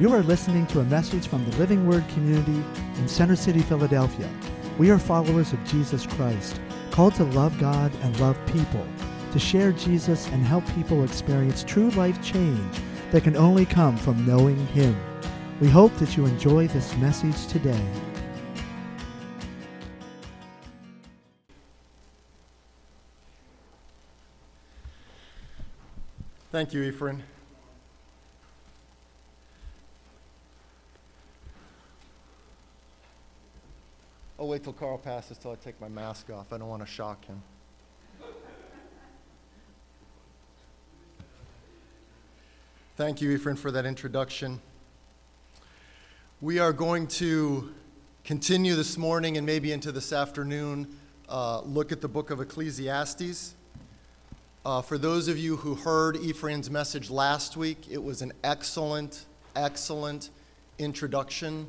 You are listening to a message from the Living Word community in Center City, Philadelphia. We are followers of Jesus Christ, called to love God and love people, to share Jesus and help people experience true life change that can only come from knowing Him. We hope that you enjoy this message today. Thank you, Ephraim. I'll wait till Carl passes till I take my mask off. I don't want to shock him. Thank you, Ephraim, for that introduction. We are going to continue this morning and maybe into this afternoon, uh, look at the book of Ecclesiastes. Uh, for those of you who heard Ephraim's message last week, it was an excellent, excellent introduction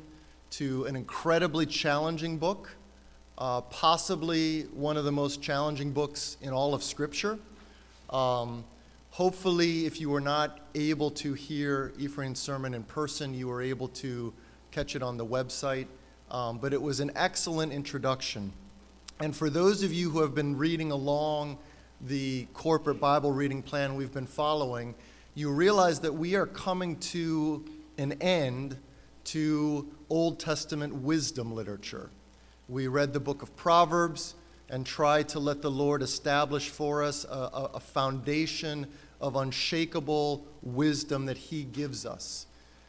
to an incredibly challenging book, uh, possibly one of the most challenging books in all of Scripture. Um, hopefully, if you were not able to hear Ephraim's sermon in person, you were able to catch it on the website. Um, but it was an excellent introduction. And for those of you who have been reading along, the corporate Bible reading plan we've been following, you realize that we are coming to an end to Old Testament wisdom literature. We read the book of Proverbs and tried to let the Lord establish for us a, a foundation of unshakable wisdom that He gives us.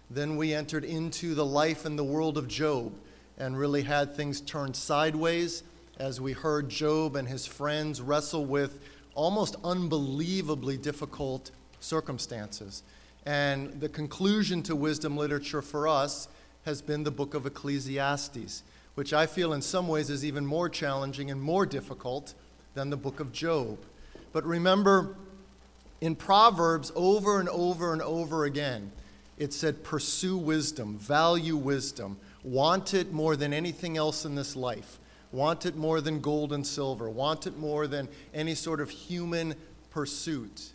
Then we entered into the life and the world of Job and really had things turned sideways as we heard Job and his friends wrestle with almost unbelievably difficult circumstances. And the conclusion to wisdom literature for us has been the book of Ecclesiastes, which I feel in some ways is even more challenging and more difficult than the book of Job. But remember, in Proverbs, over and over and over again, it said, Pursue wisdom, value wisdom, want it more than anything else in this life want it more than gold and silver, want it more than any sort of human pursuit.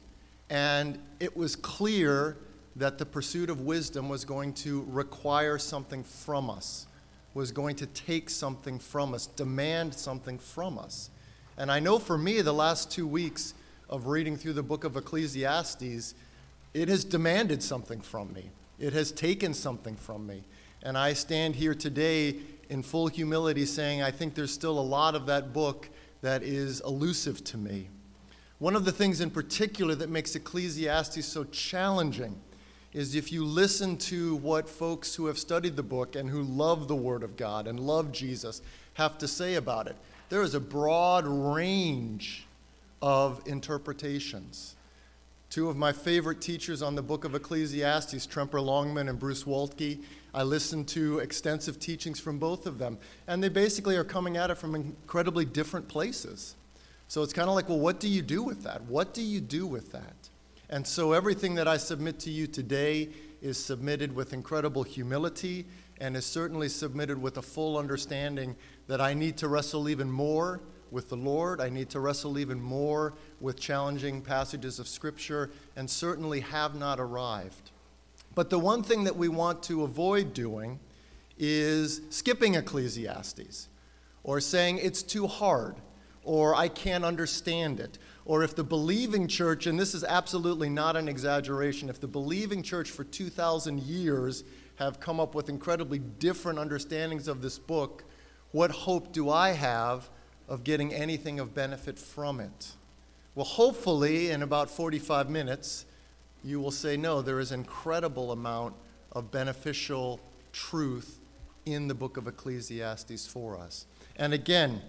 And it was clear that the pursuit of wisdom was going to require something from us, was going to take something from us, demand something from us. And I know for me, the last two weeks of reading through the book of Ecclesiastes, it has demanded something from me. It has taken something from me. And I stand here today in full humility saying, I think there's still a lot of that book that is elusive to me. One of the things in particular that makes Ecclesiastes so challenging is if you listen to what folks who have studied the book and who love the Word of God and love Jesus have to say about it. There is a broad range of interpretations. Two of my favorite teachers on the book of Ecclesiastes, Tremper Longman and Bruce Waltke, I listened to extensive teachings from both of them, and they basically are coming at it from incredibly different places. So it's kind of like, well, what do you do with that? What do you do with that? And so everything that I submit to you today is submitted with incredible humility and is certainly submitted with a full understanding that I need to wrestle even more with the Lord. I need to wrestle even more with challenging passages of Scripture and certainly have not arrived. But the one thing that we want to avoid doing is skipping Ecclesiastes or saying it's too hard or I can't understand it. Or if the believing church, and this is absolutely not an exaggeration, if the believing church for 2,000 years have come up with incredibly different understandings of this book, what hope do I have of getting anything of benefit from it? Well, hopefully, in about 45 minutes, you will say, no, there is incredible amount of beneficial truth in the book of Ecclesiastes for us. And again,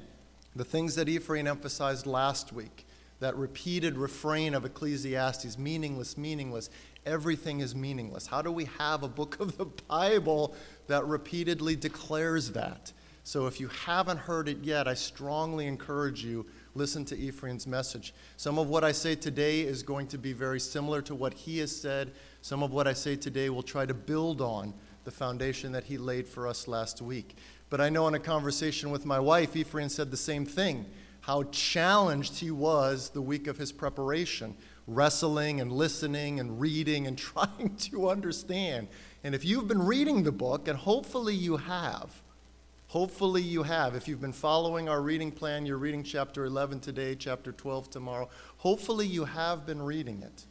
the things that Ephraim emphasized last week, that repeated refrain of Ecclesiastes, meaningless, meaningless, everything is meaningless. How do we have a book of the Bible that repeatedly declares that? So if you haven't heard it yet, I strongly encourage you listen to Ephraim's message. Some of what I say today is going to be very similar to what he has said. Some of what I say today will try to build on the foundation that he laid for us last week. But I know in a conversation with my wife, Ephraim said the same thing how challenged he was the week of his preparation, wrestling and listening and reading and trying to understand. And if you've been reading the book, and hopefully you have, hopefully you have, if you've been following our reading plan, you're reading chapter 11 today, chapter 12 tomorrow, hopefully you have been reading it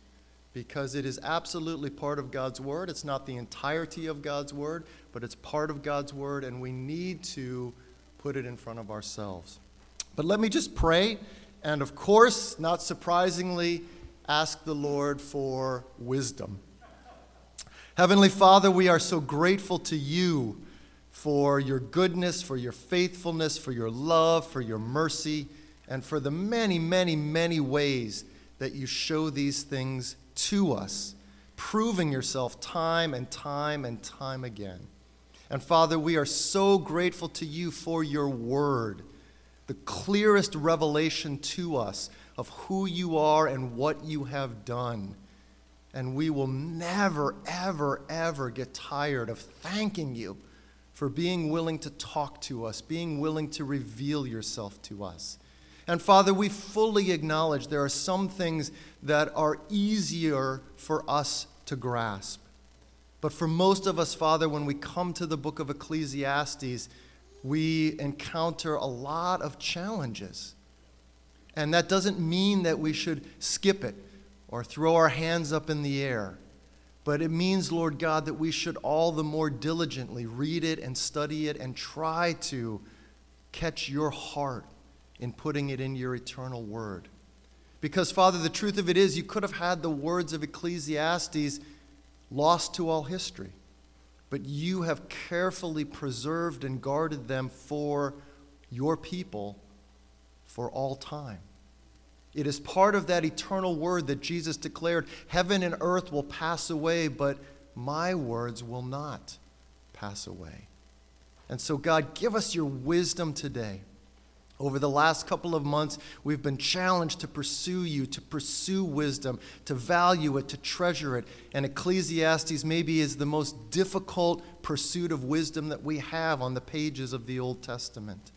because it is absolutely part of God's Word. It's not the entirety of God's Word, but it's part of God's Word, and we need to put it in front of ourselves. But let me just pray, and of course, not surprisingly, ask the Lord for wisdom. Heavenly Father, we are so grateful to you for your goodness, for your faithfulness, for your love, for your mercy, and for the many, many, many ways that you show these things to us, proving yourself time and time and time again. And Father, we are so grateful to you for your word, the clearest revelation to us of who you are and what you have done. And we will never, ever, ever get tired of thanking you for being willing to talk to us, being willing to reveal yourself to us. And Father, we fully acknowledge there are some things that are easier for us to grasp. But for most of us, Father, when we come to the book of Ecclesiastes, we encounter a lot of challenges. And that doesn't mean that we should skip it or throw our hands up in the air. But it means, Lord God, that we should all the more diligently read it and study it and try to catch your heart in putting it in your eternal word. Because, Father, the truth of it is, you could have had the words of Ecclesiastes lost to all history, but you have carefully preserved and guarded them for your people for all time. It is part of that eternal word that Jesus declared Heaven and earth will pass away, but my words will not pass away. And so, God, give us your wisdom today. Over the last couple of months, we've been challenged to pursue you, to pursue wisdom, to value it, to treasure it. And Ecclesiastes maybe is the most difficult pursuit of wisdom that we have on the pages of the Old Testament.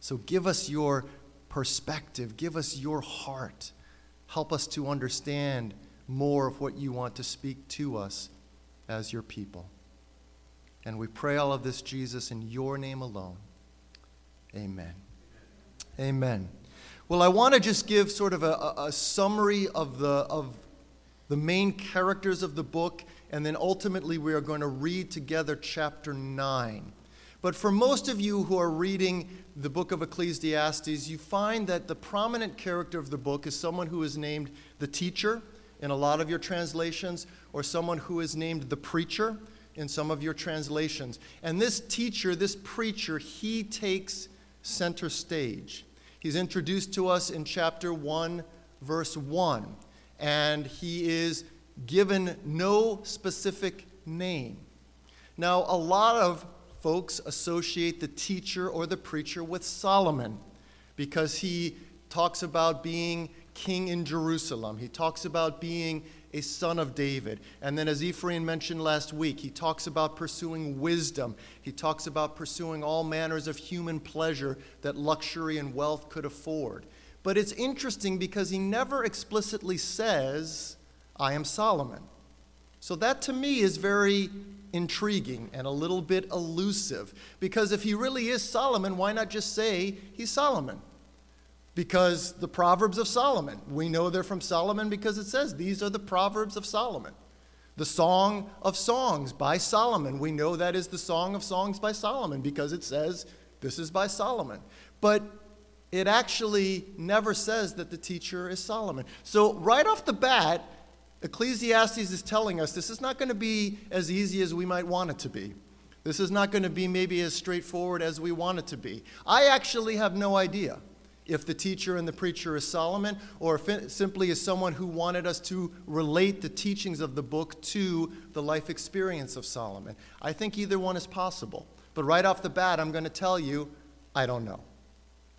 So give us your perspective, give us your heart. Help us to understand more of what you want to speak to us as your people. And we pray all of this, Jesus, in your name alone. Amen. Amen. Well, I want to just give sort of a, a, summary of the, of the main characters of the book, and then ultimately we are going to read together chapter 9. But for most of you who are reading the book of Ecclesiastes, you find that the prominent character of the book is someone who is named the teacher in a lot of your translations, or someone who is named the preacher in some of your translations. And this teacher, this preacher, he takes center stage. He's introduced to us in chapter 1, verse 1, and he is given no specific name. Now, a lot of folks associate the teacher or the preacher with Solomon because he talks about being king in Jerusalem. He talks about being a son of David. And then, as Ephraim mentioned last week, he talks about pursuing wisdom. He talks about pursuing all manners of human pleasure that luxury and wealth could afford. But it's interesting because he never explicitly says, I am Solomon. So that to me is very intriguing and a little bit elusive. Because if he really is Solomon, why not just say he's Solomon? Because the Proverbs of Solomon, we know they're from Solomon because it says these are the Proverbs of Solomon. The Song of Songs by Solomon, we know that is the Song of Songs by Solomon because it says this is by Solomon. But it actually never says that the teacher is Solomon. So, right off the bat, Ecclesiastes is telling us this is not going to be as easy as we might want it to be. This is not going to be maybe as straightforward as we want it to be. I actually have no idea if the teacher and the preacher is Solomon, or if it simply is someone who wanted us to relate the teachings of the book to the life experience of Solomon. I think either one is possible. But right off the bat, I'm going to tell you, I don't know.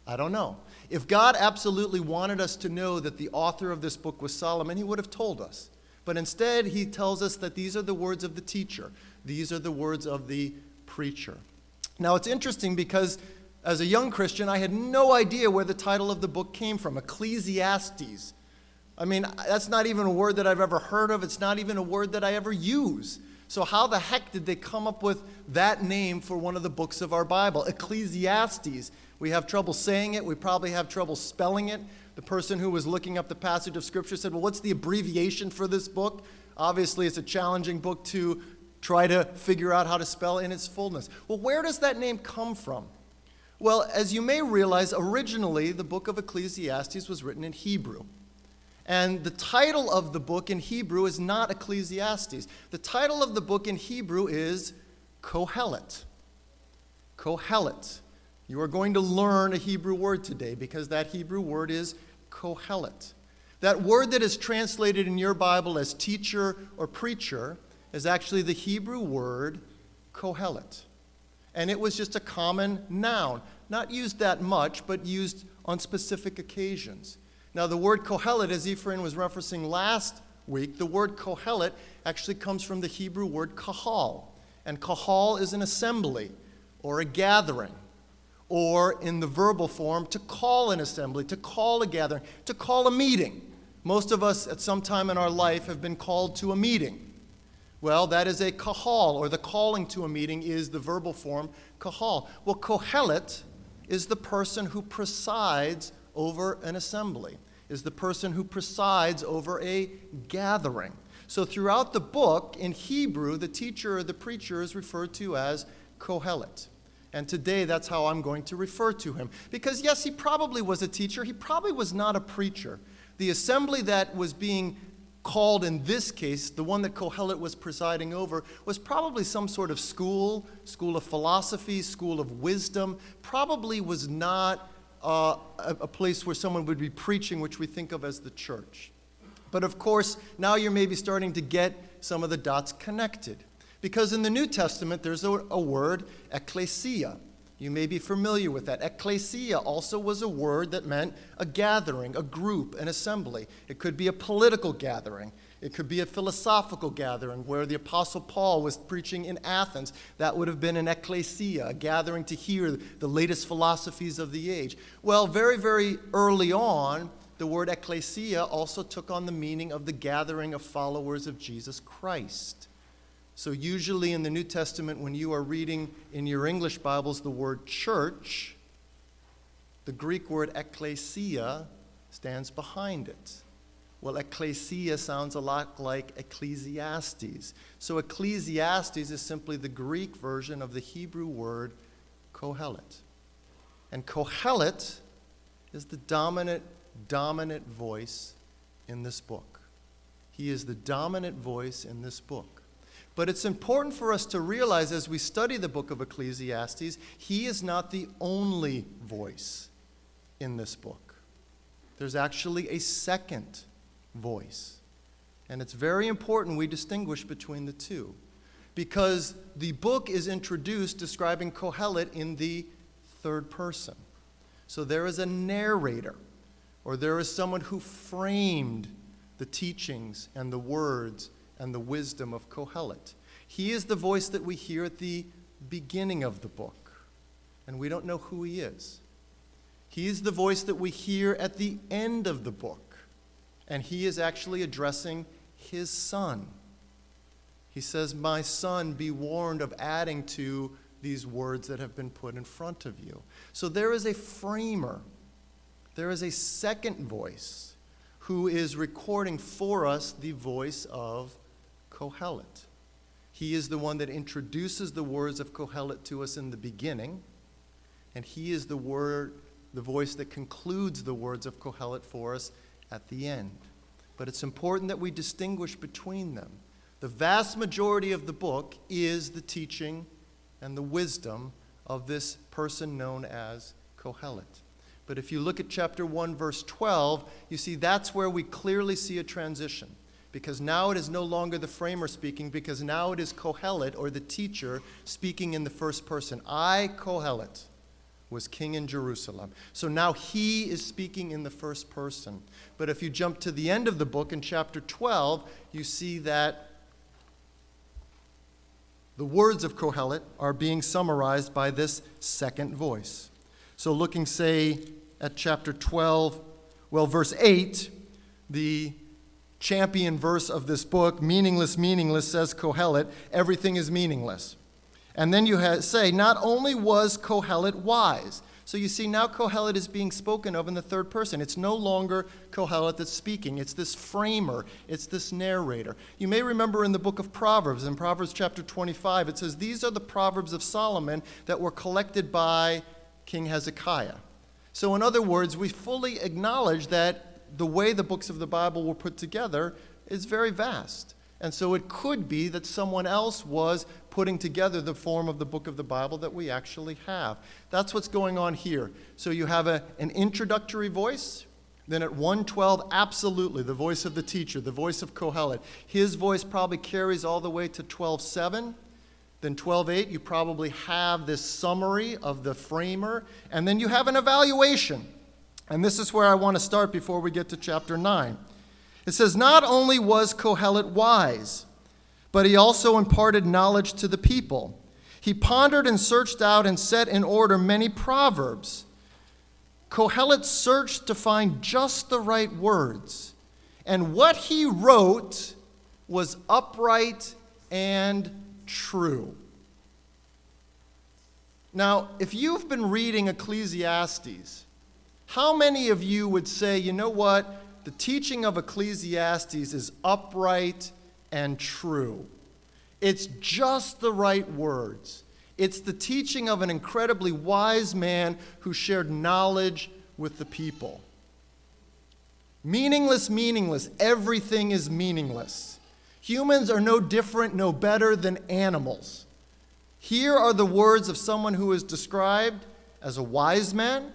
I don't know. If God absolutely wanted us to know that the author of this book was Solomon, he would have told us. But instead, he tells us that these are the words of the teacher, these are the words of the preacher. Now, it's interesting because As a young Christian, I had no idea where the title of the book came from Ecclesiastes. I mean, that's not even a word that I've ever heard of. It's not even a word that I ever use. So, how the heck did they come up with that name for one of the books of our Bible? Ecclesiastes. We have trouble saying it, we probably have trouble spelling it. The person who was looking up the passage of Scripture said, Well, what's the abbreviation for this book? Obviously, it's a challenging book to try to figure out how to spell in its fullness. Well, where does that name come from? Well, as you may realize, originally the book of Ecclesiastes was written in Hebrew. And the title of the book in Hebrew is not Ecclesiastes. The title of the book in Hebrew is Kohelet. Kohelet. You are going to learn a Hebrew word today because that Hebrew word is Kohelet. That word that is translated in your Bible as teacher or preacher is actually the Hebrew word Kohelet. And it was just a common noun, not used that much, but used on specific occasions. Now, the word Kohelet, as Ephraim was referencing last week, the word Kohelet actually comes from the Hebrew word kahal. And kahal is an assembly or a gathering, or in the verbal form, to call an assembly, to call a gathering, to call a meeting. Most of us at some time in our life have been called to a meeting. Well, that is a kahal, or the calling to a meeting is the verbal form kahal. Well, kohelet is the person who presides over an assembly, is the person who presides over a gathering. So throughout the book, in Hebrew, the teacher or the preacher is referred to as Kohelet. And today, that's how I'm going to refer to him. Because, yes, he probably was a teacher, he probably was not a preacher. The assembly that was being called in this case, the one that Kohelet was presiding over, was probably some sort of school, school of philosophy, school of wisdom, probably was not uh, a, a place where someone would be preaching, which we think of as the church. But of course, now you're maybe starting to get some of the dots connected. Because in the New Testament, there's a, a word, ecclesia. You may be familiar with that. Ecclesia also was a word that meant a gathering, a group, an assembly. It could be a political gathering. It could be a philosophical gathering where the Apostle Paul was preaching in Athens. That would have been an ecclesia, a gathering to hear the latest philosophies of the age. Well, very, very early on, the word ecclesia also took on the meaning of the gathering of followers of Jesus Christ. So, usually in the New Testament, when you are reading in your English Bibles the word church, the Greek word ecclesia stands behind it. Well, ecclesia sounds a lot like Ecclesiastes. So, Ecclesiastes is simply the Greek version of the Hebrew word Kohelet. And Kohelet is the dominant, dominant voice in this book. He is the dominant voice in this book. But it's important for us to realize as we study the book of Ecclesiastes, he is not the only voice in this book. There's actually a second voice. And it's very important we distinguish between the two because the book is introduced describing Kohelet in the third person. So there is a narrator, or there is someone who framed the teachings and the words and the wisdom of Kohelet. He is the voice that we hear at the beginning of the book, and we don't know who he is. He is the voice that we hear at the end of the book and he is actually addressing his son. He says, My son, be warned of adding to these words that have been put in front of you. So there is a framer, there is a second voice who is recording for us the voice of Kohelet. He is the one that introduces the words of Kohelet to us in the beginning, and he is the word, the voice that concludes the words of Kohelet for us at the end. But it's important that we distinguish between them. The vast majority of the book is the teaching and the wisdom of this person known as Kohelet. But if you look at chapter 1, verse 12, you see that's where we clearly see a transition. Because now it is no longer the framer speaking, because now it is Kohelet, or the teacher, speaking in the first person. I, Kohelet was king in Jerusalem. So now he is speaking in the first person. But if you jump to the end of the book in chapter 12, you see that the words of Kohelet are being summarized by this second voice. So, looking, say, at chapter 12, well, verse 8, the champion verse of this book, meaningless, meaningless, says Kohelet, everything is meaningless. And then you say, not only was Kohelet wise, so you see, now Kohelet is being spoken of in the third person. It's no longer Kohelet that's speaking, it's this framer, it's this narrator. You may remember in the book of Proverbs, in Proverbs chapter 25, it says, These are the Proverbs of Solomon that were collected by King Hezekiah. So, in other words, we fully acknowledge that the way the books of the Bible were put together is very vast. And so it could be that someone else was putting together the form of the book of the Bible that we actually have. That's what's going on here. So you have a, an introductory voice. Then at 112, absolutely, the voice of the teacher, the voice of Kohelet. His voice probably carries all the way to 12.7. Then 12.8, you probably have this summary of the framer. And then you have an evaluation. And this is where I want to start before we get to chapter 9. It says, Not only was Kohelet wise, but he also imparted knowledge to the people. He pondered and searched out and set in order many proverbs. Kohelet searched to find just the right words, and what he wrote was upright and true. Now, if you've been reading Ecclesiastes, how many of you would say, you know what? The teaching of Ecclesiastes is upright and true. It's just the right words. It's the teaching of an incredibly wise man who shared knowledge with the people. Meaningless, meaningless. Everything is meaningless. Humans are no different, no better than animals. Here are the words of someone who is described as a wise man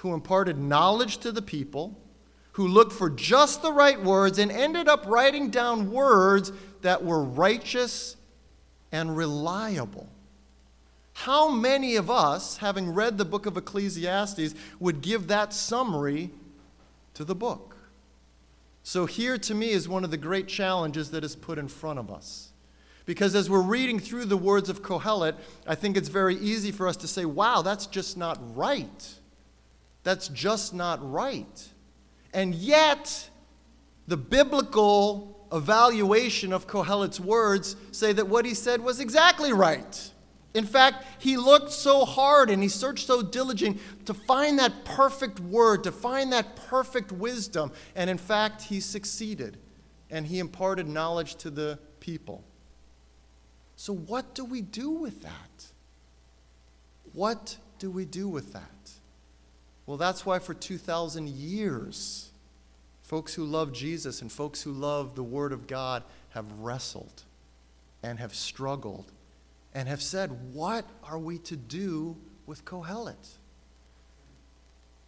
who imparted knowledge to the people, who looked for just the right words and ended up writing down words that were righteous and reliable. How many of us, having read the book of Ecclesiastes, would give that summary to the book? So, here to me is one of the great challenges that is put in front of us. Because as we're reading through the words of Kohelet, I think it's very easy for us to say, wow, that's just not right. That's just not right. And yet, the biblical evaluation of Kohelet's words say that what he said was exactly right. In fact, he looked so hard and he searched so diligent to find that perfect word, to find that perfect wisdom. And in fact, he succeeded and he imparted knowledge to the people. So, what do we do with that? What do we do with that? Well, that's why for 2,000 years, folks who love Jesus and folks who love the Word of God have wrestled and have struggled and have said, What are we to do with Kohelet?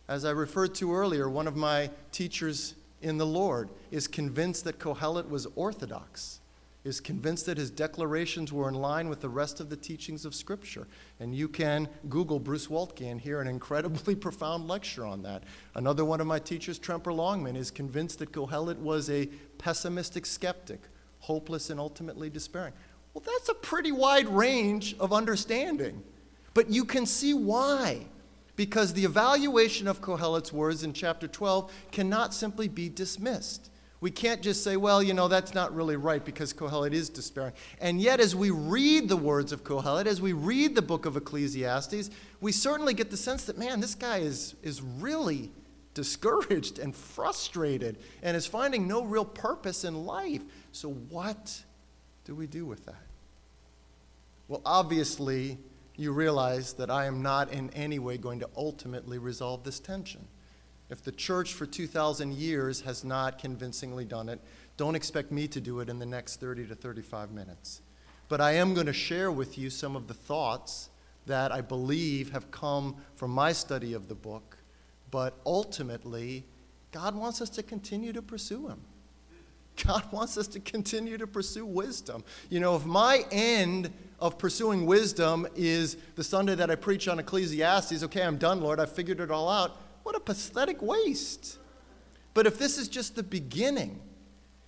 As I referred to earlier, one of my teachers in the Lord is convinced that Kohelet was orthodox is convinced that his declarations were in line with the rest of the teachings of Scripture. And you can Google Bruce Waltke and hear an incredibly profound lecture on that. Another one of my teachers, Tremper Longman, is convinced that Kohelet was a pessimistic skeptic, hopeless and ultimately despairing. Well, that's a pretty wide range of understanding. But you can see why. Because the evaluation of Kohelet's words in chapter 12 cannot simply be dismissed. We can't just say, well, you know, that's not really right because Kohelet is despairing. And yet, as we read the words of Kohelet, as we read the book of Ecclesiastes, we certainly get the sense that, man, this guy is, is really discouraged and frustrated and is finding no real purpose in life. So, what do we do with that? Well, obviously, you realize that I am not in any way going to ultimately resolve this tension. If the church for 2,000 years has not convincingly done it, don't expect me to do it in the next 30 to 35 minutes. But I am going to share with you some of the thoughts that I believe have come from my study of the book. But ultimately, God wants us to continue to pursue Him. God wants us to continue to pursue wisdom. You know, if my end of pursuing wisdom is the Sunday that I preach on Ecclesiastes, okay, I'm done, Lord, I've figured it all out. What a pathetic waste. But if this is just the beginning,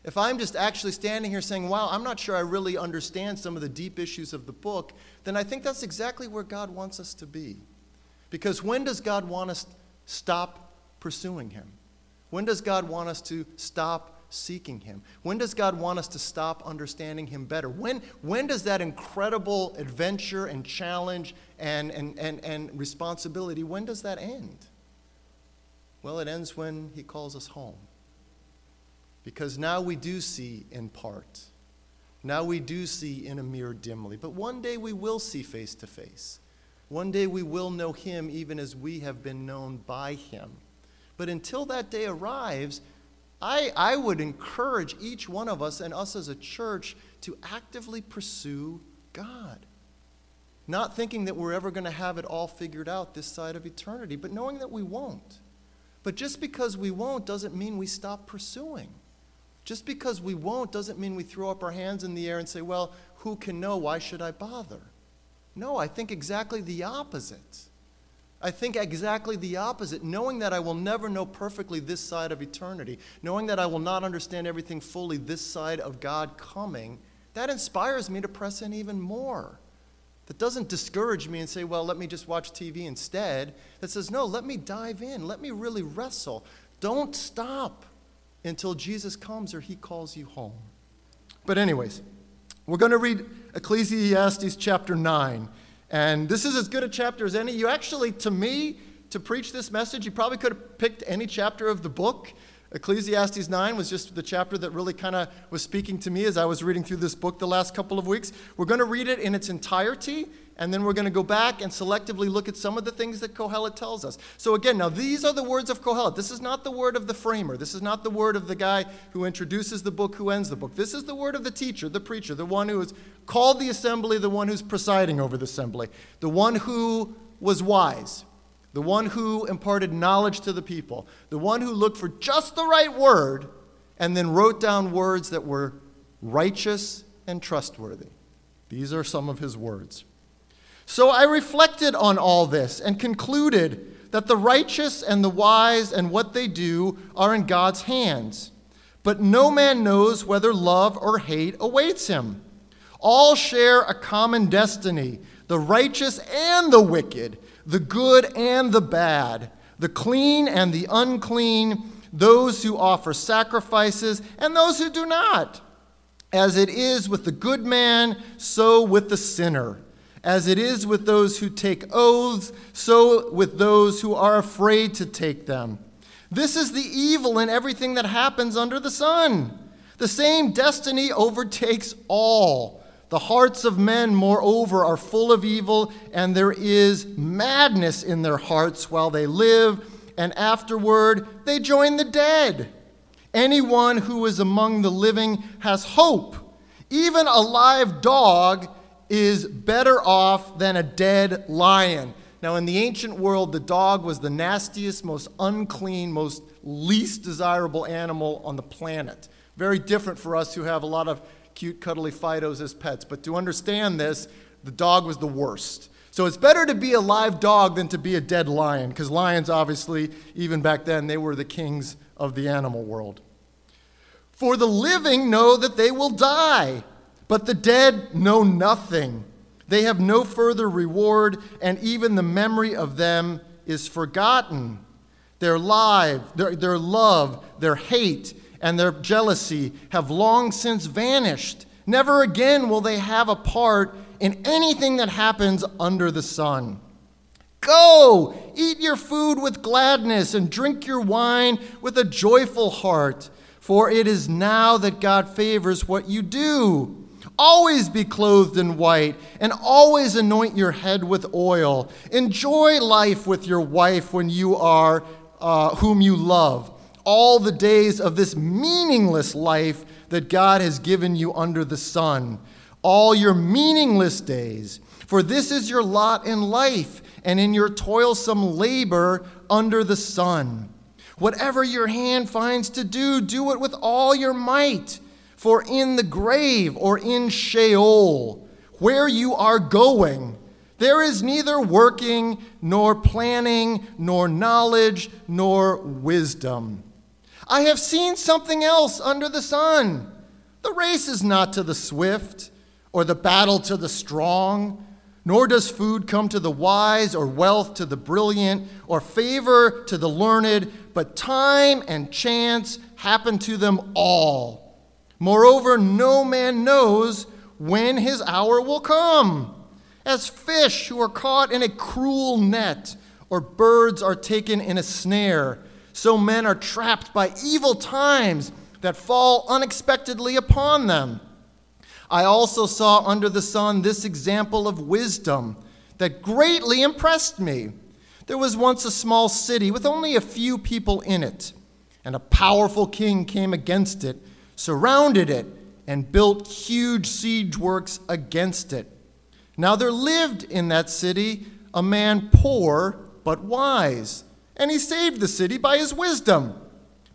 if I'm just actually standing here saying, wow, I'm not sure I really understand some of the deep issues of the book, then I think that's exactly where God wants us to be. Because when does God want us to stop pursuing Him? When does God want us to stop seeking Him? When does God want us to stop understanding Him better? When, when does that incredible adventure and challenge and, and, and, and responsibility, when does that end? Well, it ends when He calls us home. Because now we do see in part. Now we do see in a mirror dimly. But one day we will see face to face. One day we will know Him even as we have been known by Him. But until that day arrives, I, I would encourage each one of us and us as a church to actively pursue God. Not thinking that we're ever going to have it all figured out this side of eternity, but knowing that we won't. But just because we won't doesn't mean we stop pursuing. Just because we won't doesn't mean we throw up our hands in the air and say, well, who can know? Why should I bother? No, I think exactly the opposite. I think exactly the opposite. Knowing that I will never know perfectly this side of eternity, knowing that I will not understand everything fully this side of God coming, that inspires me to press in even more. That doesn't discourage me and say, well, let me just watch TV instead. That says, no, let me dive in. Let me really wrestle. Don't stop until Jesus comes or he calls you home. But, anyways, we're going to read Ecclesiastes chapter 9. And this is as good a chapter as any. You actually, to me, to preach this message, you probably could have picked any chapter of the book. Ecclesiastes 9 was just the chapter that really kind of was speaking to me as I was reading through this book the last couple of weeks. We're going to read it in its entirety, and then we're going to go back and selectively look at some of the things that Kohelet tells us. So, again, now these are the words of Kohelet. This is not the word of the framer. This is not the word of the guy who introduces the book, who ends the book. This is the word of the teacher, the preacher, the one who has called the assembly, the one who's presiding over the assembly, the one who was wise the one who imparted knowledge to the people, the one who looked for just the right word and then wrote down words that were righteous and trustworthy. These are some of his words. So I reflected on all this and concluded that the righteous and the wise and what they do are in God's hands. But no man knows whether love or hate awaits him. All share a common destiny, the righteous and the wicked the good and the bad, the clean and the unclean, those who offer sacrifices and those who do not. As it is with the good man, so with the sinner. As it is with those who take oaths, so with those who are afraid to take them. This is the evil in everything that happens under the sun. The same destiny overtakes all. The hearts of men, moreover, are full of evil, and there is madness in their hearts while they live, and afterward they join the dead. Anyone who is among the living has hope. Even a live dog is better off than a dead lion. Now, in the ancient world, the dog was the nastiest, most unclean, most least desirable animal on the planet. Very different for us who have a lot of cute, cuddly Fidos as pets. But to understand this, the dog was the worst. So it's better to be a live dog than to be a dead lion, because lions, obviously, even back then, they were the kings of the animal world. For the living know that they will die, but the dead know nothing. They have no further reward, and even the memory of them is forgotten. Their life, their, their love, their hate, and their jealousy have long since vanished. Never again will they have a part in anything that happens under the sun. Go, eat your food with gladness and drink your wine with a joyful heart, for it is now that God favors what you do. Always be clothed in white and always anoint your head with oil. Enjoy life with your wife when you are uh, whom you love all the days of this meaningless life that God has given you under the sun. All your meaningless days. For this is your lot in life and in your toilsome labor under the sun. Whatever your hand finds to do, do it with all your might. For in the grave or in Sheol, where you are going, there is neither working, nor planning, nor knowledge, nor wisdom. I have seen something else under the sun. The race is not to the swift or the battle to the strong, Nor does food come to the wise, or wealth to the brilliant, or favor to the learned, but time and chance happen to them all. Moreover, no man knows when his hour will come. As fish who are caught in a cruel net, or birds are taken in a snare, so men are trapped by evil times that fall unexpectedly upon them. I also saw under the sun this example of wisdom that greatly impressed me. There was once a small city with only a few people in it, and a powerful king came against it, surrounded it, and built huge siege works against it. Now there lived in that city a man poor but wise, and he saved the city by his wisdom.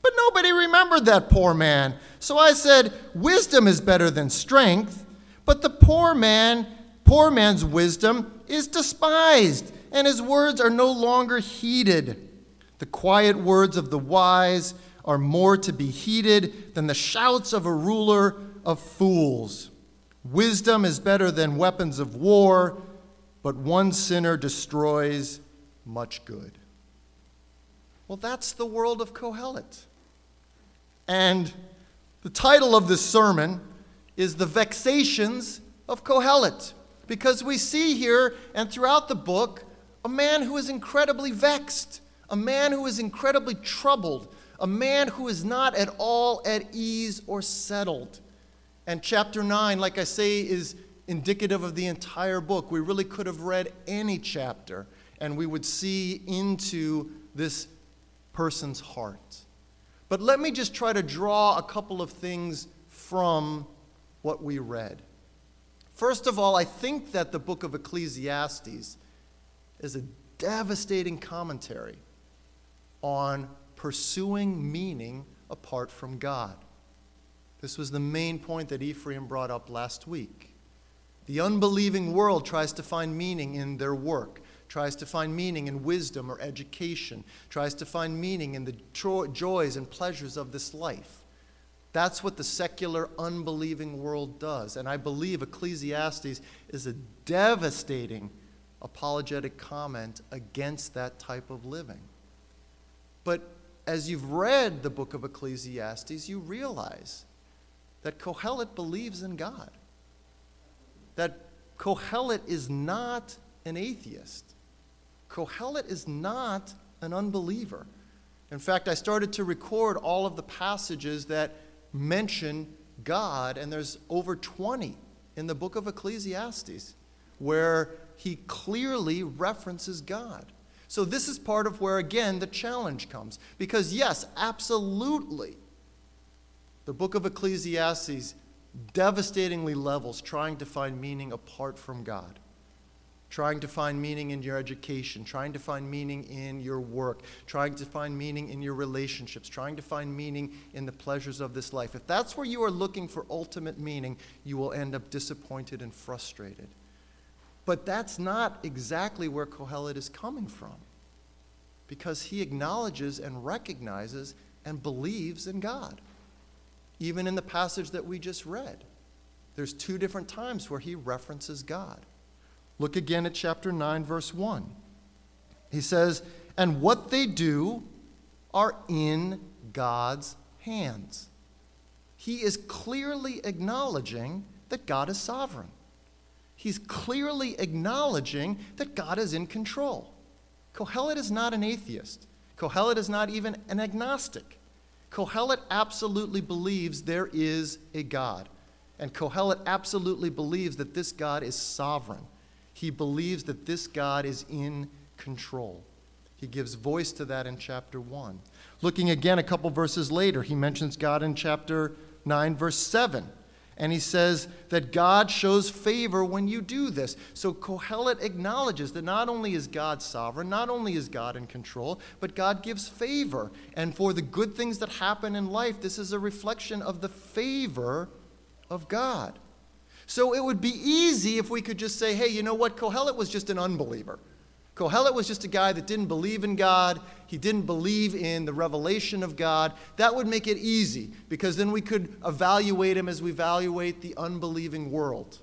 But nobody remembered that poor man. So I said, Wisdom is better than strength, but the poor man, poor man's wisdom is despised, and his words are no longer heeded. The quiet words of the wise are more to be heeded than the shouts of a ruler of fools. Wisdom is better than weapons of war, but one sinner destroys much good. Well, that's the world of Kohelet. And the title of this sermon is The Vexations of Kohelet, because we see here and throughout the book a man who is incredibly vexed, a man who is incredibly troubled, a man who is not at all at ease or settled. And chapter 9, like I say, is indicative of the entire book. We really could have read any chapter, and we would see into this person's heart. But let me just try to draw a couple of things from what we read. First of all, I think that the book of Ecclesiastes is a devastating commentary on pursuing meaning apart from God. This was the main point that Ephraim brought up last week. The unbelieving world tries to find meaning in their work tries to find meaning in wisdom or education, tries to find meaning in the joys and pleasures of this life. That's what the secular, unbelieving world does. And I believe Ecclesiastes is a devastating apologetic comment against that type of living. But as you've read the book of Ecclesiastes, you realize that Kohelet believes in God. That Kohelet is not an atheist. Kohelet is not an unbeliever. In fact, I started to record all of the passages that mention God, and there's over 20 in the book of Ecclesiastes where he clearly references God. So, this is part of where, again, the challenge comes. Because, yes, absolutely, the book of Ecclesiastes devastatingly levels trying to find meaning apart from God trying to find meaning in your education, trying to find meaning in your work, trying to find meaning in your relationships, trying to find meaning in the pleasures of this life. If that's where you are looking for ultimate meaning, you will end up disappointed and frustrated. But that's not exactly where Kohelet is coming from, because he acknowledges and recognizes and believes in God. Even in the passage that we just read, there's two different times where he references God. Look again at chapter 9, verse 1. He says, And what they do are in God's hands. He is clearly acknowledging that God is sovereign. He's clearly acknowledging that God is in control. Kohelet is not an atheist. Kohelet is not even an agnostic. Kohelet absolutely believes there is a God. And Kohelet absolutely believes that this God is sovereign. He believes that this God is in control. He gives voice to that in chapter 1. Looking again a couple verses later, he mentions God in chapter 9, verse 7. And he says that God shows favor when you do this. So Kohelet acknowledges that not only is God sovereign, not only is God in control, but God gives favor. And for the good things that happen in life, this is a reflection of the favor of God. So it would be easy if we could just say, hey, you know what? Kohelet was just an unbeliever. Kohelet was just a guy that didn't believe in God. He didn't believe in the revelation of God. That would make it easy because then we could evaluate him as we evaluate the unbelieving world.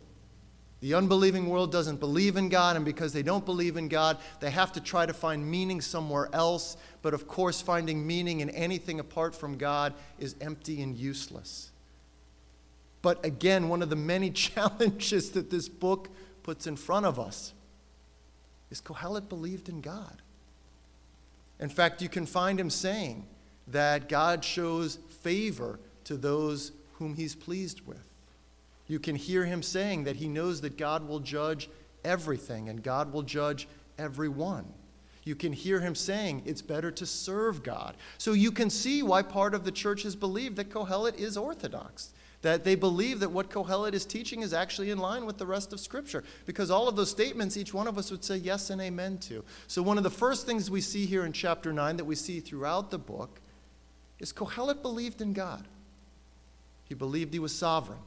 The unbelieving world doesn't believe in God, and because they don't believe in God, they have to try to find meaning somewhere else. But of course, finding meaning in anything apart from God is empty and useless. But again, one of the many challenges that this book puts in front of us is Kohelet believed in God. In fact, you can find him saying that God shows favor to those whom he's pleased with. You can hear him saying that he knows that God will judge everything and God will judge everyone. You can hear him saying it's better to serve God. So you can see why part of the church has believed that Kohelet is orthodox, that they believe that what Kohelet is teaching is actually in line with the rest of Scripture. Because all of those statements, each one of us would say yes and amen to. So one of the first things we see here in chapter 9 that we see throughout the book is Kohelet believed in God. He believed he was sovereign.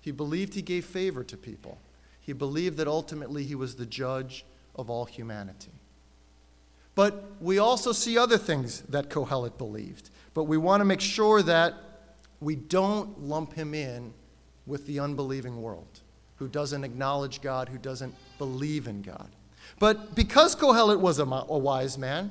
He believed he gave favor to people. He believed that ultimately he was the judge of all humanity. But we also see other things that Kohelet believed. But we want to make sure that we don't lump him in with the unbelieving world who doesn't acknowledge God, who doesn't believe in God. But because Kohelet was a, a wise man,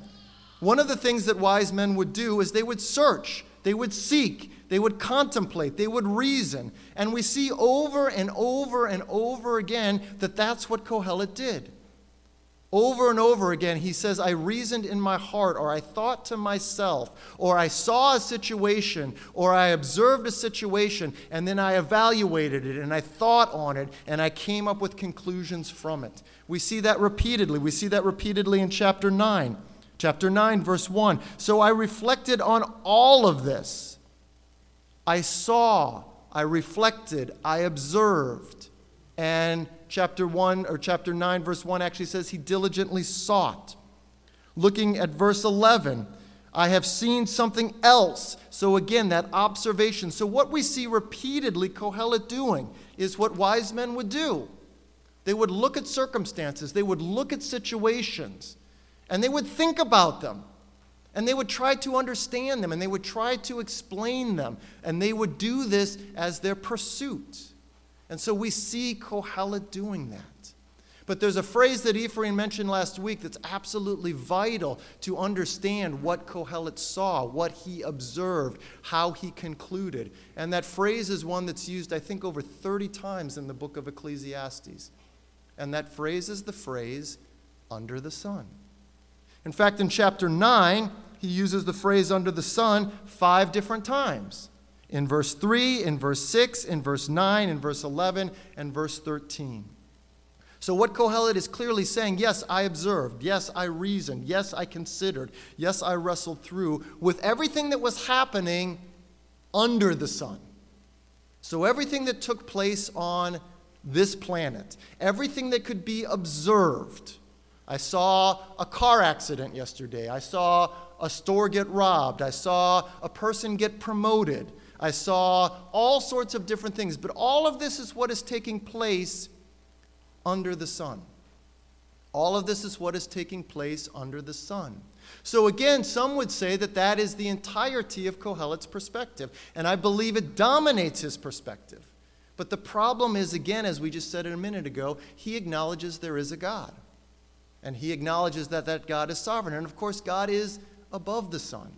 one of the things that wise men would do is they would search, they would seek, they would contemplate, they would reason. And we see over and over and over again that that's what Kohelet did. Over and over again, he says, I reasoned in my heart, or I thought to myself, or I saw a situation, or I observed a situation, and then I evaluated it, and I thought on it, and I came up with conclusions from it. We see that repeatedly. We see that repeatedly in chapter 9. Chapter 9, verse 1. So I reflected on all of this. I saw, I reflected, I observed. And chapter 1 or chapter 9 verse 1 actually says he diligently sought. Looking at verse 11, I have seen something else. So again, that observation. So what we see repeatedly Kohelet doing is what wise men would do. They would look at circumstances, they would look at situations, and they would think about them. And they would try to understand them and they would try to explain them. And they would do this as their pursuit. And so we see Kohelet doing that. But there's a phrase that Ephraim mentioned last week that's absolutely vital to understand what Kohelet saw, what he observed, how he concluded. And that phrase is one that's used, I think, over 30 times in the book of Ecclesiastes. And that phrase is the phrase, under the sun. In fact, in chapter 9, he uses the phrase under the sun five different times. In verse 3, in verse 6, in verse 9, in verse 11, and verse 13. So, what Kohelet is clearly saying, yes, I observed, yes, I reasoned, yes, I considered, yes, I wrestled through with everything that was happening under the sun. So, everything that took place on this planet, everything that could be observed, I saw a car accident yesterday. I saw a store get robbed. I saw a person get promoted. I saw all sorts of different things. But all of this is what is taking place under the sun. All of this is what is taking place under the sun. So, again, some would say that that is the entirety of Kohelet's perspective. And I believe it dominates his perspective. But the problem is, again, as we just said a minute ago, he acknowledges there is a God. And he acknowledges that that God is sovereign. And of course, God is above the sun.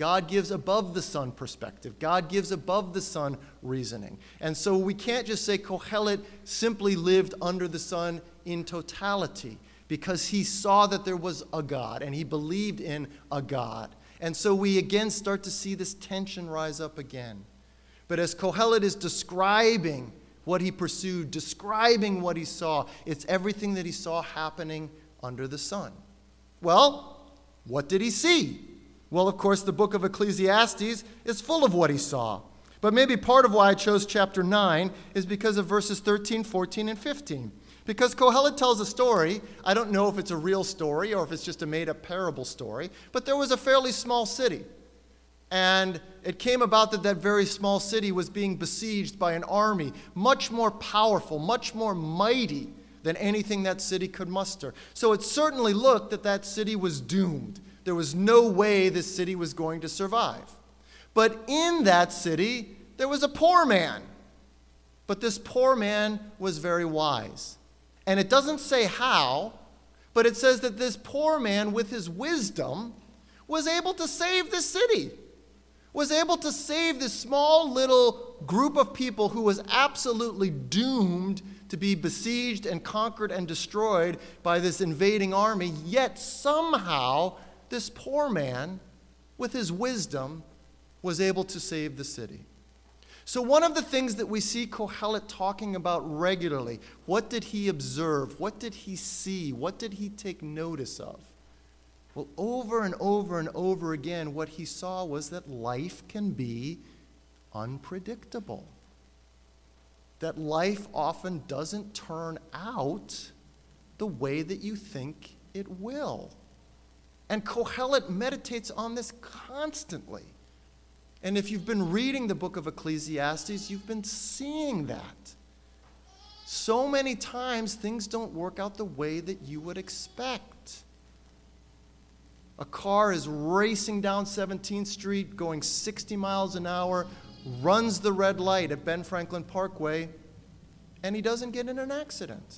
God gives above the sun perspective. God gives above the sun reasoning. And so we can't just say Kohelet simply lived under the sun in totality because he saw that there was a God and he believed in a God. And so we again start to see this tension rise up again. But as Kohelet is describing what he pursued, describing what he saw, it's everything that he saw happening under the sun. Well, what did he see? Well, of course, the book of Ecclesiastes is full of what he saw. But maybe part of why I chose chapter 9 is because of verses 13, 14, and 15. Because Kohelet tells a story. I don't know if it's a real story or if it's just a made up parable story, but there was a fairly small city. And it came about that that very small city was being besieged by an army much more powerful, much more mighty than anything that city could muster. So it certainly looked that that city was doomed. There was no way this city was going to survive. But in that city, there was a poor man. But this poor man was very wise. And it doesn't say how, but it says that this poor man, with his wisdom, was able to save the city, was able to save this small little group of people who was absolutely doomed to be besieged and conquered and destroyed by this invading army. Yet somehow, this poor man, with his wisdom, was able to save the city. So, one of the things that we see Kohelet talking about regularly what did he observe? What did he see? What did he take notice of? Well, over and over and over again, what he saw was that life can be unpredictable. That life often doesn't turn out the way that you think it will. And Kohelet meditates on this constantly. And if you've been reading the book of Ecclesiastes, you've been seeing that. So many times things don't work out the way that you would expect. A car is racing down 17th Street, going 60 miles an hour, runs the red light at Ben Franklin Parkway, and he doesn't get in an accident.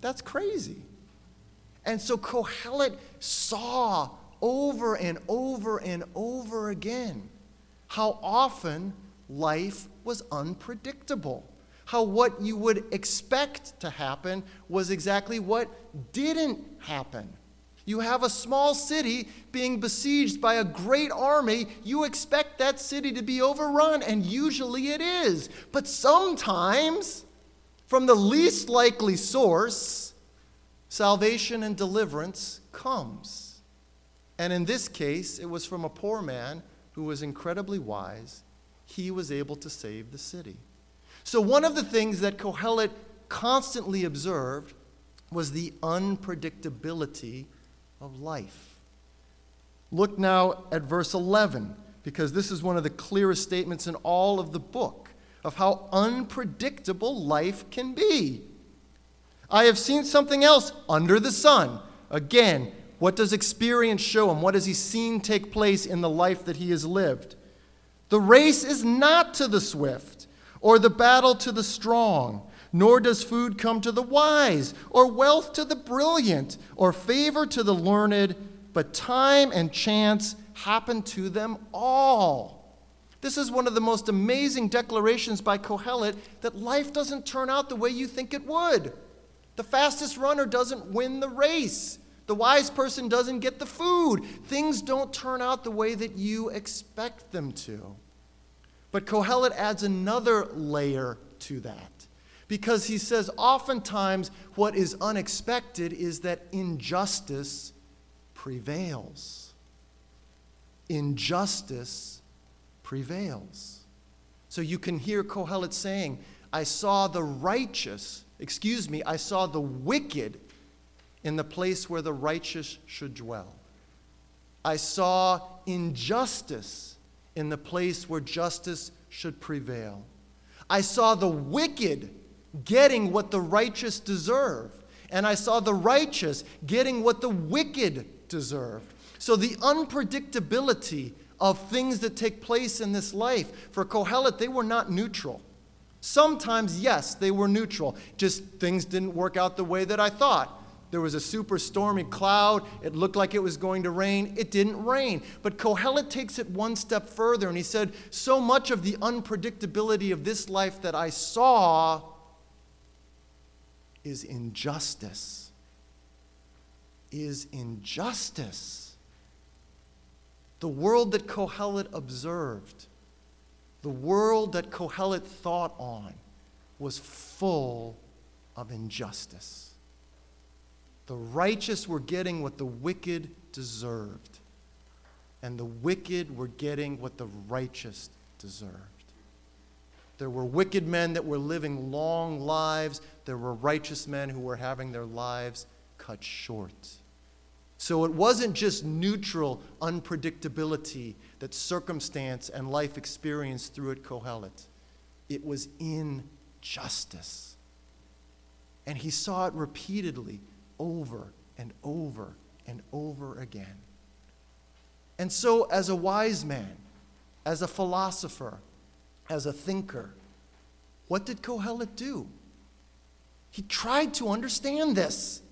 That's crazy. And so Kohelet saw over and over and over again how often life was unpredictable. How what you would expect to happen was exactly what didn't happen. You have a small city being besieged by a great army. You expect that city to be overrun, and usually it is. But sometimes, from the least likely source, salvation and deliverance comes. And in this case, it was from a poor man who was incredibly wise, he was able to save the city. So, one of the things that Kohelet constantly observed was the unpredictability of life. Look now at verse 11, because this is one of the clearest statements in all of the book of how unpredictable life can be. I have seen something else under the sun. Again, what does experience show him? What has he seen take place in the life that he has lived? The race is not to the swift, or the battle to the strong, nor does food come to the wise, or wealth to the brilliant, or favor to the learned, but time and chance happen to them all. This is one of the most amazing declarations by Kohelet that life doesn't turn out the way you think it would. The fastest runner doesn't win the race. The wise person doesn't get the food. Things don't turn out the way that you expect them to. But Kohelet adds another layer to that. Because he says, oftentimes, what is unexpected is that injustice prevails. Injustice prevails. So you can hear Kohelet saying, I saw the righteous, excuse me, I saw the wicked in the place where the righteous should dwell. I saw injustice in the place where justice should prevail. I saw the wicked getting what the righteous deserve, and I saw the righteous getting what the wicked deserved. So the unpredictability of things that take place in this life, for Kohelet, they were not neutral. Sometimes, yes, they were neutral. Just things didn't work out the way that I thought. There was a super stormy cloud. It looked like it was going to rain. It didn't rain. But Kohelet takes it one step further and he said, So much of the unpredictability of this life that I saw is injustice. Is injustice. The world that Kohelet observed, the world that Kohelet thought on, was full of injustice. The righteous were getting what the wicked deserved, and the wicked were getting what the righteous deserved. There were wicked men that were living long lives, there were righteous men who were having their lives cut short. So it wasn't just neutral unpredictability that circumstance and life experience threw at Kohelet. It was injustice. And he saw it repeatedly over and over and over again. And so, as a wise man, as a philosopher, as a thinker, What did Kohelet do? He tried to understand this.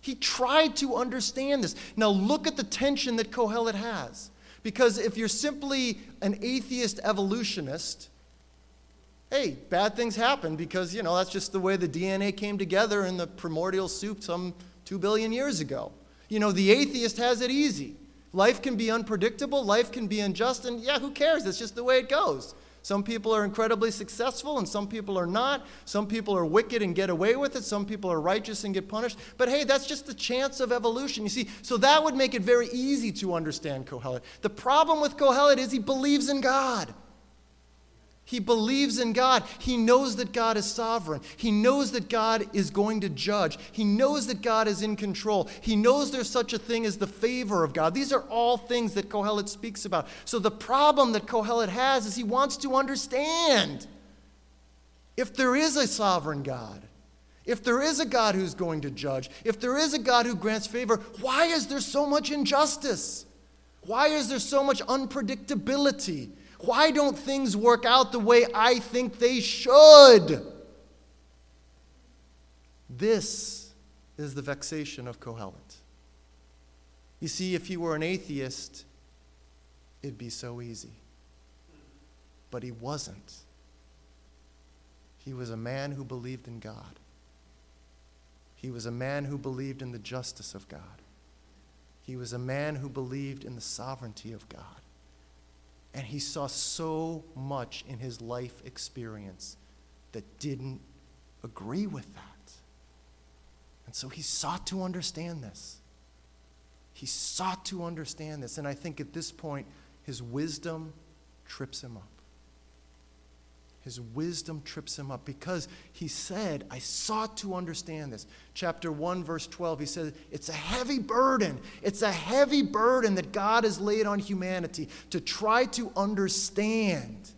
He tried to understand this. Now, look at the tension that Kohelet has. Because if you're simply an atheist evolutionist, hey, bad things happen because, you know, that's just the way the DNA came together in the primordial soup some two billion years ago. You know, the atheist has it easy. Life can be unpredictable, life can be unjust, and yeah, who cares? That's just the way it goes. Some people are incredibly successful and some people are not. Some people are wicked and get away with it. Some people are righteous and get punished. But hey, that's just the chance of evolution. You see, so that would make it very easy to understand Kohelet. The problem with Kohelet is he believes in God. He believes in God. He knows that God is sovereign. He knows that God is going to judge. He knows that God is in control. He knows there's such a thing as the favor of God. These are all things that Kohelet speaks about. So the problem that Kohelet has is he wants to understand if there is a sovereign God, if there is a God who's going to judge, if there is a God who grants favor, why is there so much injustice? Why is there so much unpredictability? Why don't things work out the way I think they should? This is the vexation of Kohelet. You see, if he were an atheist, it'd be so easy. But he wasn't. He was a man who believed in God. He was a man who believed in the justice of God. He was a man who believed in the sovereignty of God. And he saw so much in his life experience that didn't agree with that. And so he sought to understand this. He sought to understand this. And I think at this point, his wisdom trips him up. His wisdom trips him up because he said, I sought to understand this. Chapter 1, verse 12, he says, It's a heavy burden. It's a heavy burden that God has laid on humanity to try to understand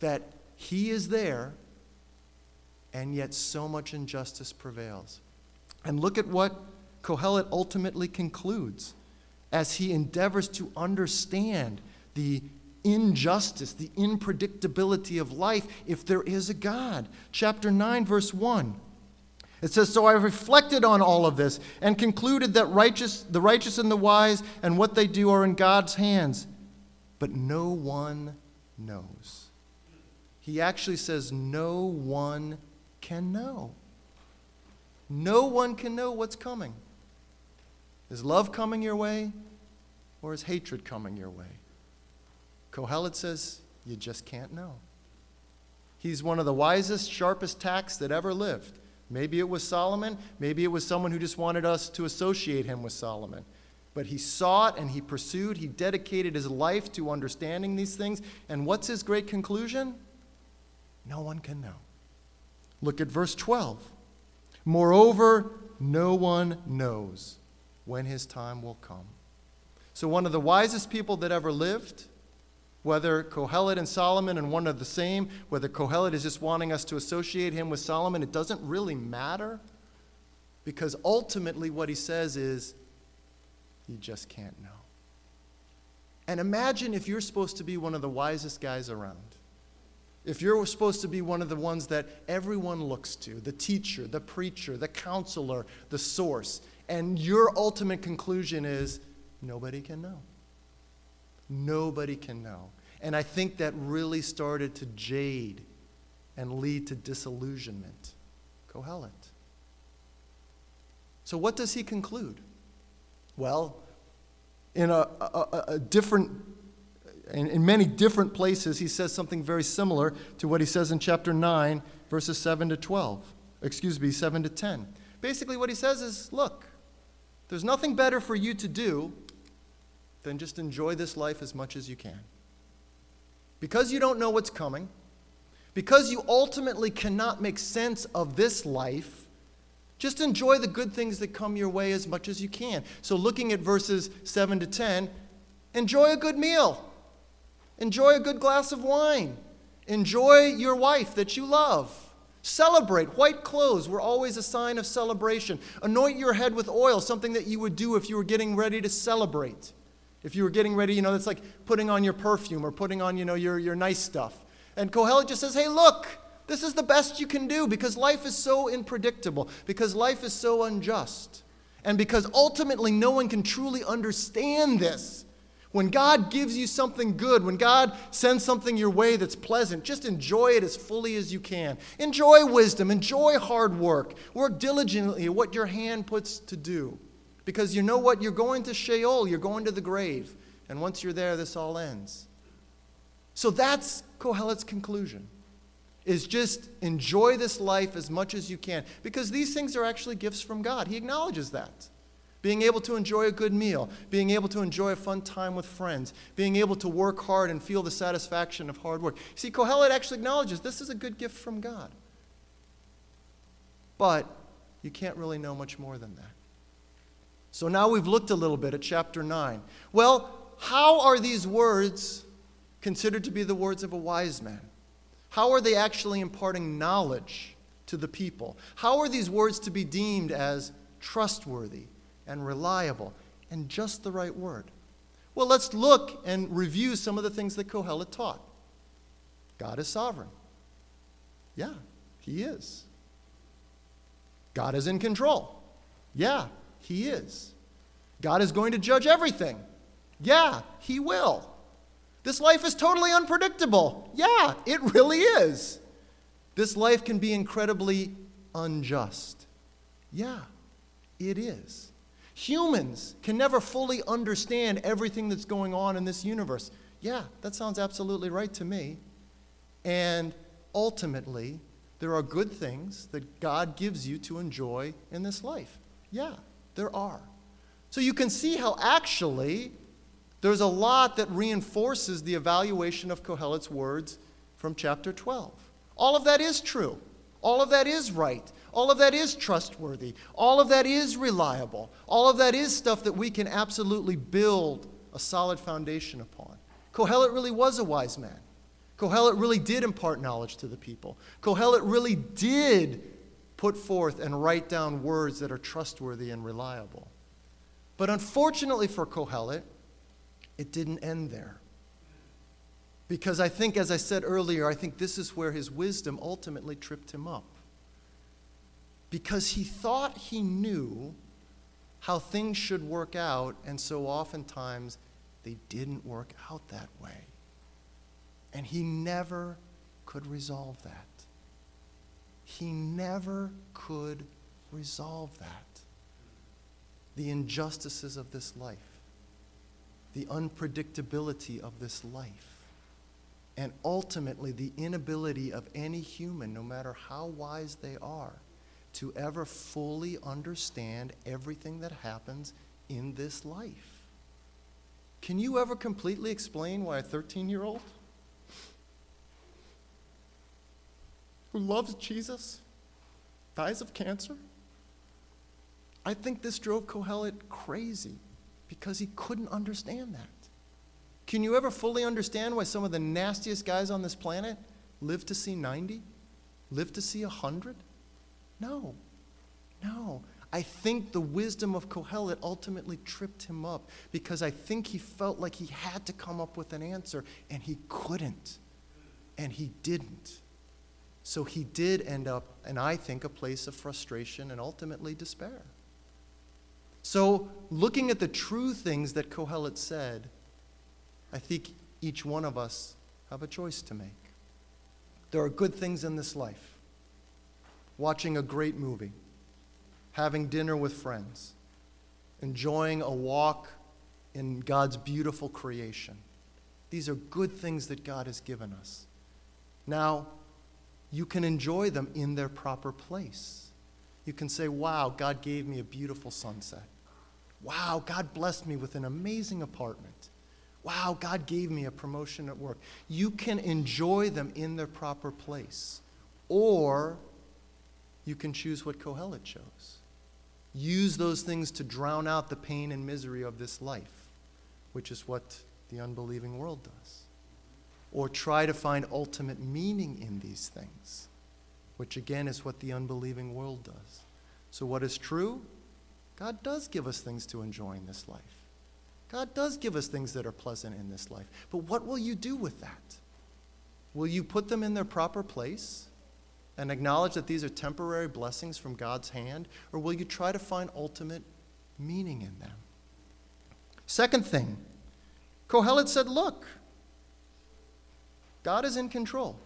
that he is there and yet so much injustice prevails. And look at what Kohelet ultimately concludes as he endeavors to understand the injustice, the unpredictability of life if there is a God. Chapter 9, verse 1. It says, So I reflected on all of this and concluded that righteous, the righteous and the wise and what they do are in God's hands, but no one knows. He actually says, No one can know. No one can know what's coming. Is love coming your way or is hatred coming your way? Kohelet says, You just can't know. He's one of the wisest, sharpest tacks that ever lived. Maybe it was Solomon. Maybe it was someone who just wanted us to associate him with Solomon. But he sought and he pursued. He dedicated his life to understanding these things. And what's his great conclusion? No one can know. Look at verse 12. Moreover, no one knows when his time will come. So, one of the wisest people that ever lived whether Kohelet and Solomon and one are the same, whether Kohelet is just wanting us to associate him with Solomon, it doesn't really matter because ultimately what he says is, you just can't know. And imagine if you're supposed to be one of the wisest guys around. If you're supposed to be one of the ones that everyone looks to, the teacher, the preacher, the counselor, the source, and your ultimate conclusion is nobody can know. Nobody can know. And I think that really started to jade and lead to disillusionment. Kohelet. So, what does he conclude? Well, in a, a, a different, in, in many different places, he says something very similar to what he says in chapter 9, verses 7 to 12. Excuse me, 7 to 10. Basically, what he says is look, there's nothing better for you to do then just enjoy this life as much as you can. Because you don't know what's coming, because you ultimately cannot make sense of this life, just enjoy the good things that come your way as much as you can. So, looking at verses 7 to 10, enjoy a good meal, enjoy a good glass of wine, enjoy your wife that you love. Celebrate. White clothes were always a sign of celebration. Anoint your head with oil, something that you would do if you were getting ready to celebrate. If you were getting ready, you know, that's like putting on your perfume or putting on, you know, your, your nice stuff. And Kohelet just says, hey, look, this is the best you can do because life is so unpredictable, because life is so unjust, and because ultimately no one can truly understand this. When God gives you something good, when God sends something your way that's pleasant, just enjoy it as fully as you can. Enjoy wisdom, enjoy hard work, work diligently at what your hand puts to do. Because you know what? You're going to Sheol, you're going to the grave. And once you're there, this all ends. So that's Kohelet's conclusion. Is just enjoy this life as much as you can. Because these things are actually gifts from God. He acknowledges that being able to enjoy a good meal, being able to enjoy a fun time with friends, being able to work hard and feel the satisfaction of hard work. See, Kohelet actually acknowledges this is a good gift from God. But you can't really know much more than that. So now we've looked a little bit at chapter 9. Well, how are these words considered to be the words of a wise man? How are they actually imparting knowledge to the people? How are these words to be deemed as trustworthy, and reliable and just the right word. Well, let's look and review some of the things that Kohelet taught. God is sovereign. Yeah, he is. God is in control. Yeah, he is. God is going to judge everything. Yeah, he will. This life is totally unpredictable. Yeah, it really is. This life can be incredibly unjust. Yeah, it is. Humans can never fully understand everything that's going on in this universe. Yeah, that sounds absolutely right to me. And ultimately, there are good things that God gives you to enjoy in this life. Yeah, there are. So you can see how actually there's a lot that reinforces the evaluation of Kohelet's words from chapter 12. All of that is true. All of that is right. All of that is trustworthy. All of that is reliable. All of that is stuff that we can absolutely build a solid foundation upon. Kohelet really was a wise man. Kohelet really did impart knowledge to the people. Kohelet really did put forth and write down words that are trustworthy and reliable. But unfortunately for Kohelet, it didn't end there. Because I think, as I said earlier, I think this is where his wisdom ultimately tripped him up because he thought he knew how things should work out, and so oftentimes they didn't work out that way. And he never could resolve that. He never could resolve that. The injustices of this life, the unpredictability of this life, and ultimately the inability of any human, no matter how wise they are, to ever fully understand everything that happens in this life. Can you ever completely explain why a 13 year old who loves Jesus dies of cancer? I think this drove Kohelet crazy because he couldn't understand that. Can you ever fully understand why some of the nastiest guys on this planet live to see 90, live to see 100? No, no. I think the wisdom of Kohelet ultimately tripped him up because I think he felt like he had to come up with an answer and he couldn't. And he didn't. So he did end up, and I think, a place of frustration and ultimately despair. So, looking at the true things that Kohelet said, I think each one of us have a choice to make. There are good things in this life watching a great movie, having dinner with friends, enjoying a walk in God's beautiful creation. These are good things that God has given us. Now, you can enjoy them in their proper place. You can say, Wow, God gave me a beautiful sunset. Wow, God blessed me with an amazing apartment. Wow, God gave me a promotion at work. You can enjoy them in their proper place. Or you can choose what Kohelet chose. Use those things to drown out the pain and misery of this life, which is what the unbelieving world does. Or try to find ultimate meaning in these things, which again is what the unbelieving world does. So, what is true? God does give us things to enjoy in this life. God does give us things that are pleasant in this life. But what will you do with that? Will you put them in their proper place and acknowledge that these are temporary blessings from God's hand? Or will you try to find ultimate meaning in them? Second thing, Kohelet said, Look, God is in control.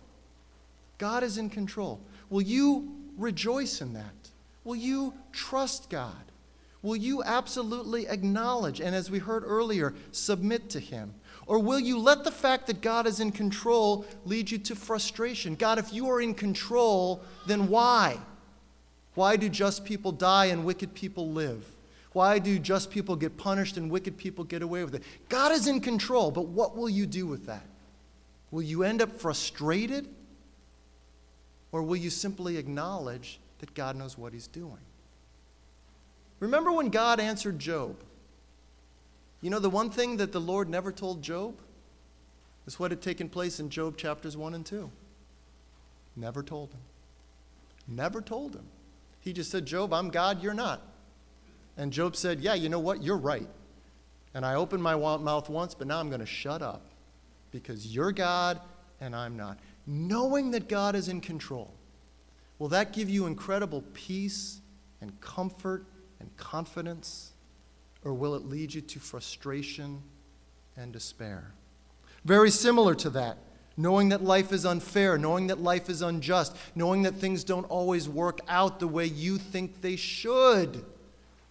God is in control. Will you rejoice in that? Will you trust God? Will you absolutely acknowledge and, as we heard earlier, submit to Him? Or will you let the fact that God is in control lead you to frustration? God, if you are in control, then why? Why do just people die and wicked people live? Why do just people get punished and wicked people get away with it? God is in control, but what will you do with that? Will you end up frustrated? Or will you simply acknowledge that God knows what He's doing? Remember when God answered Job? You know, the one thing that the Lord never told Job is what had taken place in Job chapters 1 and 2. Never told him. Never told him. He just said, Job, I'm God, you're not. And Job said, Yeah, you know what? You're right. And I opened my mouth once, but now I'm going to shut up because you're God and I'm not. Knowing that God is in control, will that give you incredible peace and comfort and confidence? Or will it lead you to frustration and despair? Very similar to that, knowing that life is unfair, knowing that life is unjust, knowing that things don't always work out the way you think they should.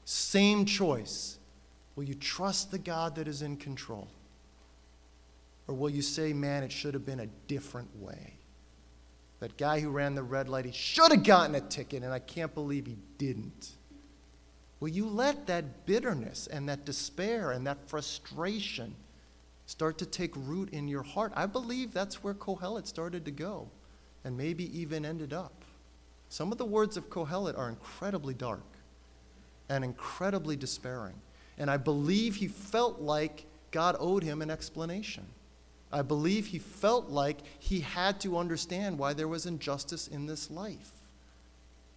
Same choice. Will you trust the God that is in control? Or will you say, man, it should have been a different way? That guy who ran the red light, he should have gotten a ticket, and I can't believe he didn't. Will you let that bitterness and that despair and that frustration start to take root in your heart? I believe that's where Kohelet started to go and maybe even ended up. Some of the words of Kohelet are incredibly dark and incredibly despairing. And I believe he felt like God owed him an explanation. I believe he felt like he had to understand why there was injustice in this life.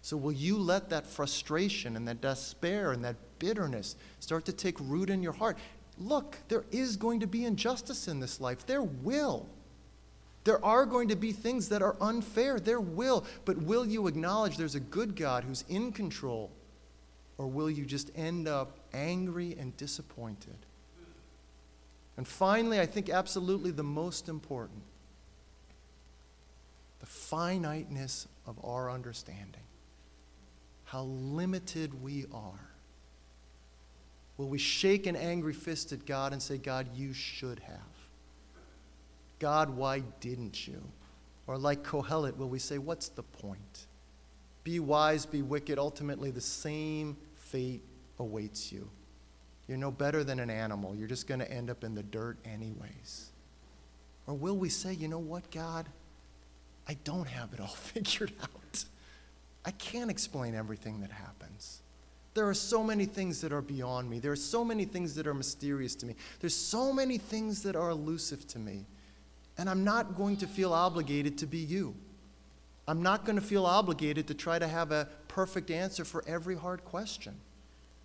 So, will you let that frustration and that despair and that bitterness start to take root in your heart? Look, there is going to be injustice in this life. There will. There are going to be things that are unfair. There will. But will you acknowledge there's a good God who's in control? Or will you just end up angry and disappointed? And finally, I think absolutely the most important the finiteness of our understanding how limited we are. Will we shake an angry fist at God and say, God, you should have? God, why didn't you? Or like Kohelet, will we say, what's the point? Be wise, be wicked. Ultimately, the same fate awaits you. You're no better than an animal. You're just going to end up in the dirt, anyways. Or will we say, you know what, God? I don't have it all figured out. I can't explain everything that happens. There are so many things that are beyond me. There are so many things that are mysterious to me. There's so many things that are elusive to me. And I'm not going to feel obligated to be you. I'm not going to feel obligated to try to have a perfect answer for every hard question.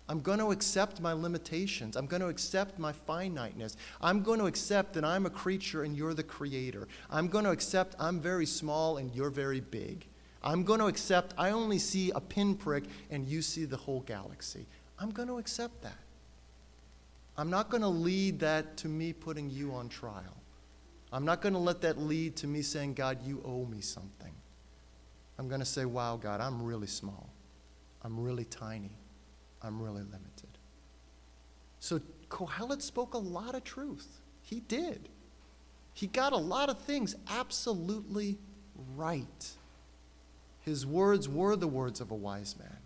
I'm going to accept my limitations. I'm going to accept my finiteness. I'm going to accept that I'm a creature and you're the creator. I'm going to accept I'm very small and you're very big. I'm going to accept I only see a pinprick and you see the whole galaxy. I'm going to accept that. I'm not going to lead that to me putting you on trial. I'm not going to let that lead to me saying, God, you owe me something. I'm going to say, wow, God, I'm really small. I'm really tiny. I'm really limited. So Kohelet spoke a lot of truth. He did. He got a lot of things absolutely right. His words were the words of a wise man.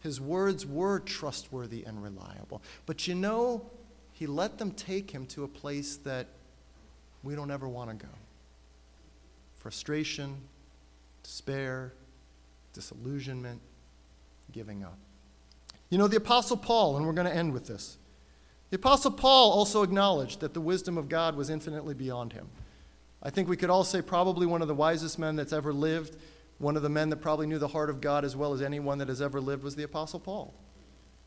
His words were trustworthy and reliable. But you know, he let them take him to a place that we don't ever want to go frustration, despair, disillusionment, giving up. You know, the Apostle Paul, and we're going to end with this. The Apostle Paul also acknowledged that the wisdom of God was infinitely beyond him. I think we could all say, probably one of the wisest men that's ever lived one of the men that probably knew the heart of God as well as anyone that has ever lived was the Apostle Paul.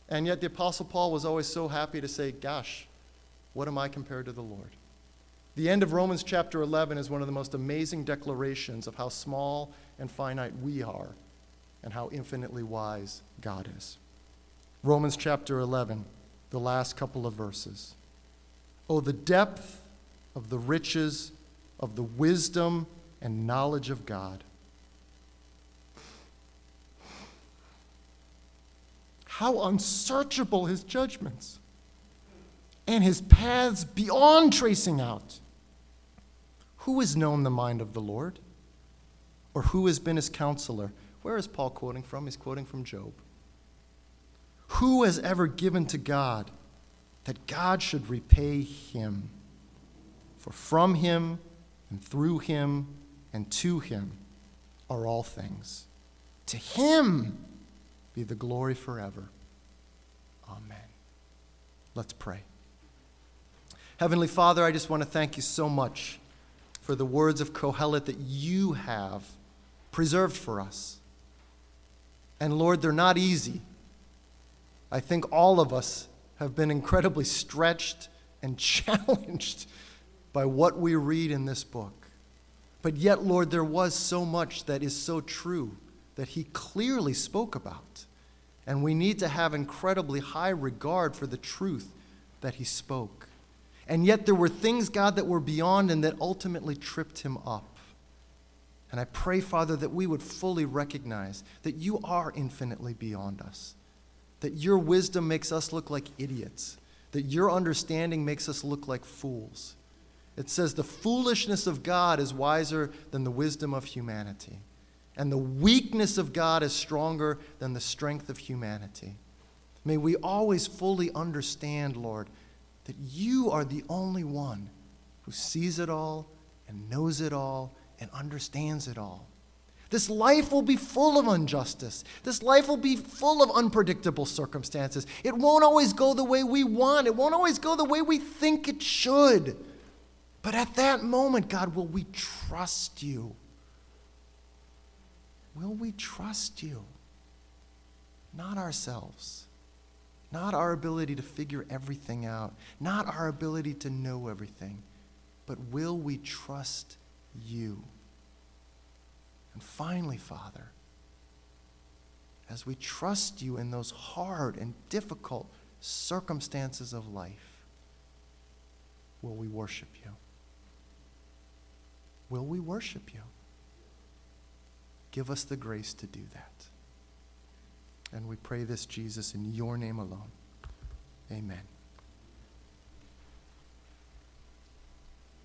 And yet, the Apostle Paul was always so happy to say, Gosh, what am I compared to the Lord? The end of Romans chapter 11 is one of the most amazing declarations of how small and finite we are and how infinitely wise God is. Romans chapter 11, the last couple of verses. Oh, the depth of the riches of the wisdom and knowledge of God. How unsearchable his judgments and his paths beyond tracing out. Who has known the mind of the Lord? Or who has been his counselor? Where is Paul quoting from? He's quoting from Job. Who has ever given to God that God should repay him? For from him and through him and to him are all things. To him be the glory forever. Amen. Let's pray. Heavenly Father, I just want to thank you so much for the words of Kohelet that you have preserved for us. And Lord, they're not easy. I think all of us have been incredibly stretched and challenged by what we read in this book. But yet, Lord, there was so much that is so true that He clearly spoke about. And we need to have incredibly high regard for the truth that He spoke. And yet there were things, God, that were beyond and that ultimately tripped him up. And I pray, Father, that we would fully recognize that you are infinitely beyond us, that your wisdom makes us look like idiots, that your understanding makes us look like fools. It says, the foolishness of God is wiser than the wisdom of humanity, and the weakness of God is stronger than the strength of humanity. May we always fully understand, Lord, that you are the only one who sees it all and knows it all and understands it all. This life will be full of injustice. This life will be full of unpredictable circumstances. It won't always go the way we want, it won't always go the way we think it should. But at that moment, God, will we trust you? Will we trust you? Not ourselves. Not our ability to figure everything out, not our ability to know everything, but will we trust you? And finally, Father, as we trust you in those hard and difficult circumstances of life, will we worship you? Will we worship you? Give us the grace to do that. And we pray this, Jesus, in your name alone. Amen.